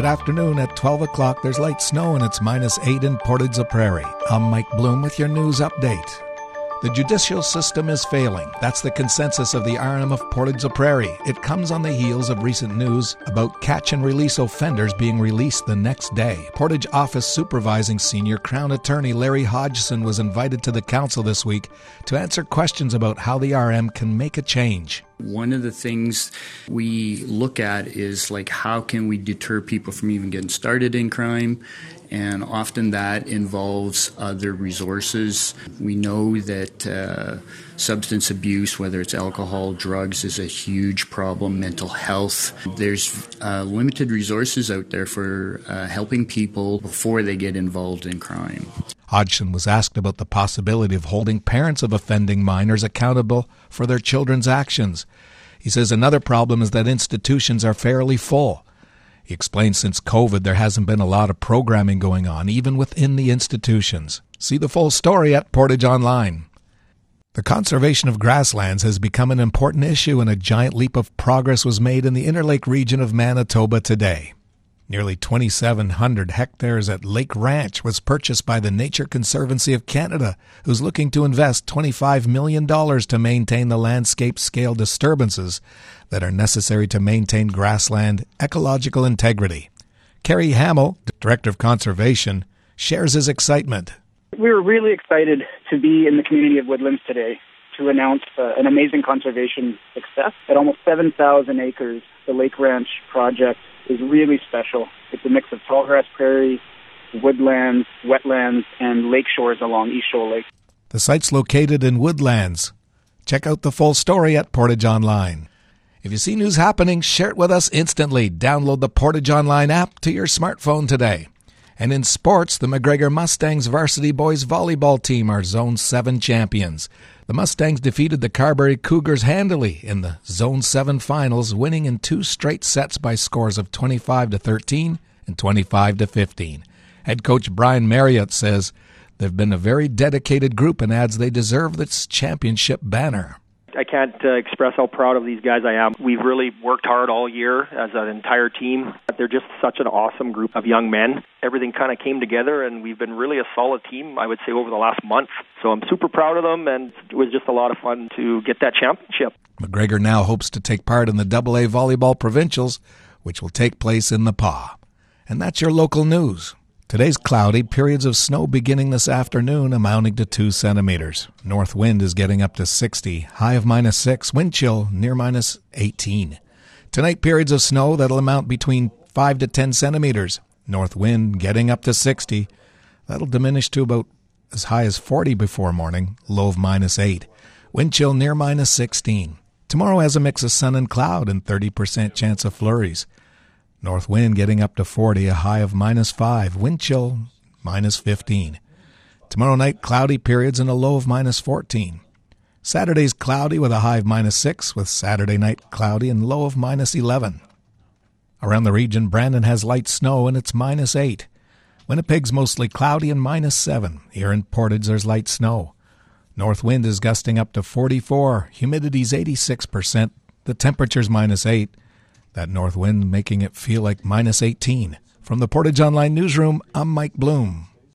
Good afternoon. At 12 o'clock, there's light snow and it's minus 8 in Portage Prairie. I'm Mike Bloom with your news update. The judicial system is failing. That's the consensus of the RM of Portage Prairie. It comes on the heels of recent news about catch and release offenders being released the next day. Portage Office Supervising Senior Crown Attorney Larry Hodgson was invited to the council this week to answer questions about how the RM can make a change. One of the things we look at is like how can we deter people from even getting started in crime and often that involves other resources. We know that uh, substance abuse, whether it's alcohol, drugs, is a huge problem, mental health. There's uh, limited resources out there for uh, helping people before they get involved in crime. Hodgson was asked about the possibility of holding parents of offending minors accountable for their children's actions. He says another problem is that institutions are fairly full. He explains since COVID, there hasn't been a lot of programming going on, even within the institutions. See the full story at Portage Online. The conservation of grasslands has become an important issue, and a giant leap of progress was made in the Interlake region of Manitoba today. Nearly 2,700 hectares at Lake Ranch was purchased by the Nature Conservancy of Canada, who's looking to invest $25 million to maintain the landscape scale disturbances that are necessary to maintain grassland ecological integrity. Kerry Hamill, Director of Conservation, shares his excitement. We were really excited to be in the community of Woodlands today to announce uh, an amazing conservation success. At almost 7,000 acres, the Lake Ranch project is really special. It's a mix of tallgrass prairie, woodlands, wetlands, and lake shores along East Shoal Lake. The site's located in Woodlands. Check out the full story at Portage Online. If you see news happening, share it with us instantly. Download the Portage Online app to your smartphone today. And in sports, the McGregor Mustangs varsity boys volleyball team are Zone 7 champions. The Mustangs defeated the Carberry Cougars handily in the Zone 7 finals, winning in two straight sets by scores of 25 to 13 and 25 to 15. Head coach Brian Marriott says they've been a very dedicated group and adds they deserve this championship banner. I can't uh, express how proud of these guys I am. We've really worked hard all year as an entire team. They're just such an awesome group of young men. Everything kind of came together, and we've been really a solid team, I would say, over the last month. So I'm super proud of them, and it was just a lot of fun to get that championship. McGregor now hopes to take part in the AA Volleyball Provincials, which will take place in the Pas. And that's your local news. Today's cloudy, periods of snow beginning this afternoon amounting to 2 centimeters. North wind is getting up to 60, high of minus 6, wind chill near minus 18. Tonight, periods of snow that'll amount between 5 to 10 centimeters. North wind getting up to 60. That'll diminish to about as high as 40 before morning, low of minus 8. Wind chill near minus 16. Tomorrow has a mix of sun and cloud and 30% chance of flurries. North wind getting up to 40, a high of minus 5. Wind chill minus 15. Tomorrow night, cloudy periods and a low of minus 14. Saturday's cloudy with a high of minus 6, with Saturday night cloudy and low of minus 11. Around the region, Brandon has light snow and it's minus 8. Winnipeg's mostly cloudy and minus 7. Here in Portage, there's light snow. North wind is gusting up to 44. Humidity's 86%. The temperature's minus 8. That north wind making it feel like minus 18. From the Portage Online Newsroom, I'm Mike Bloom.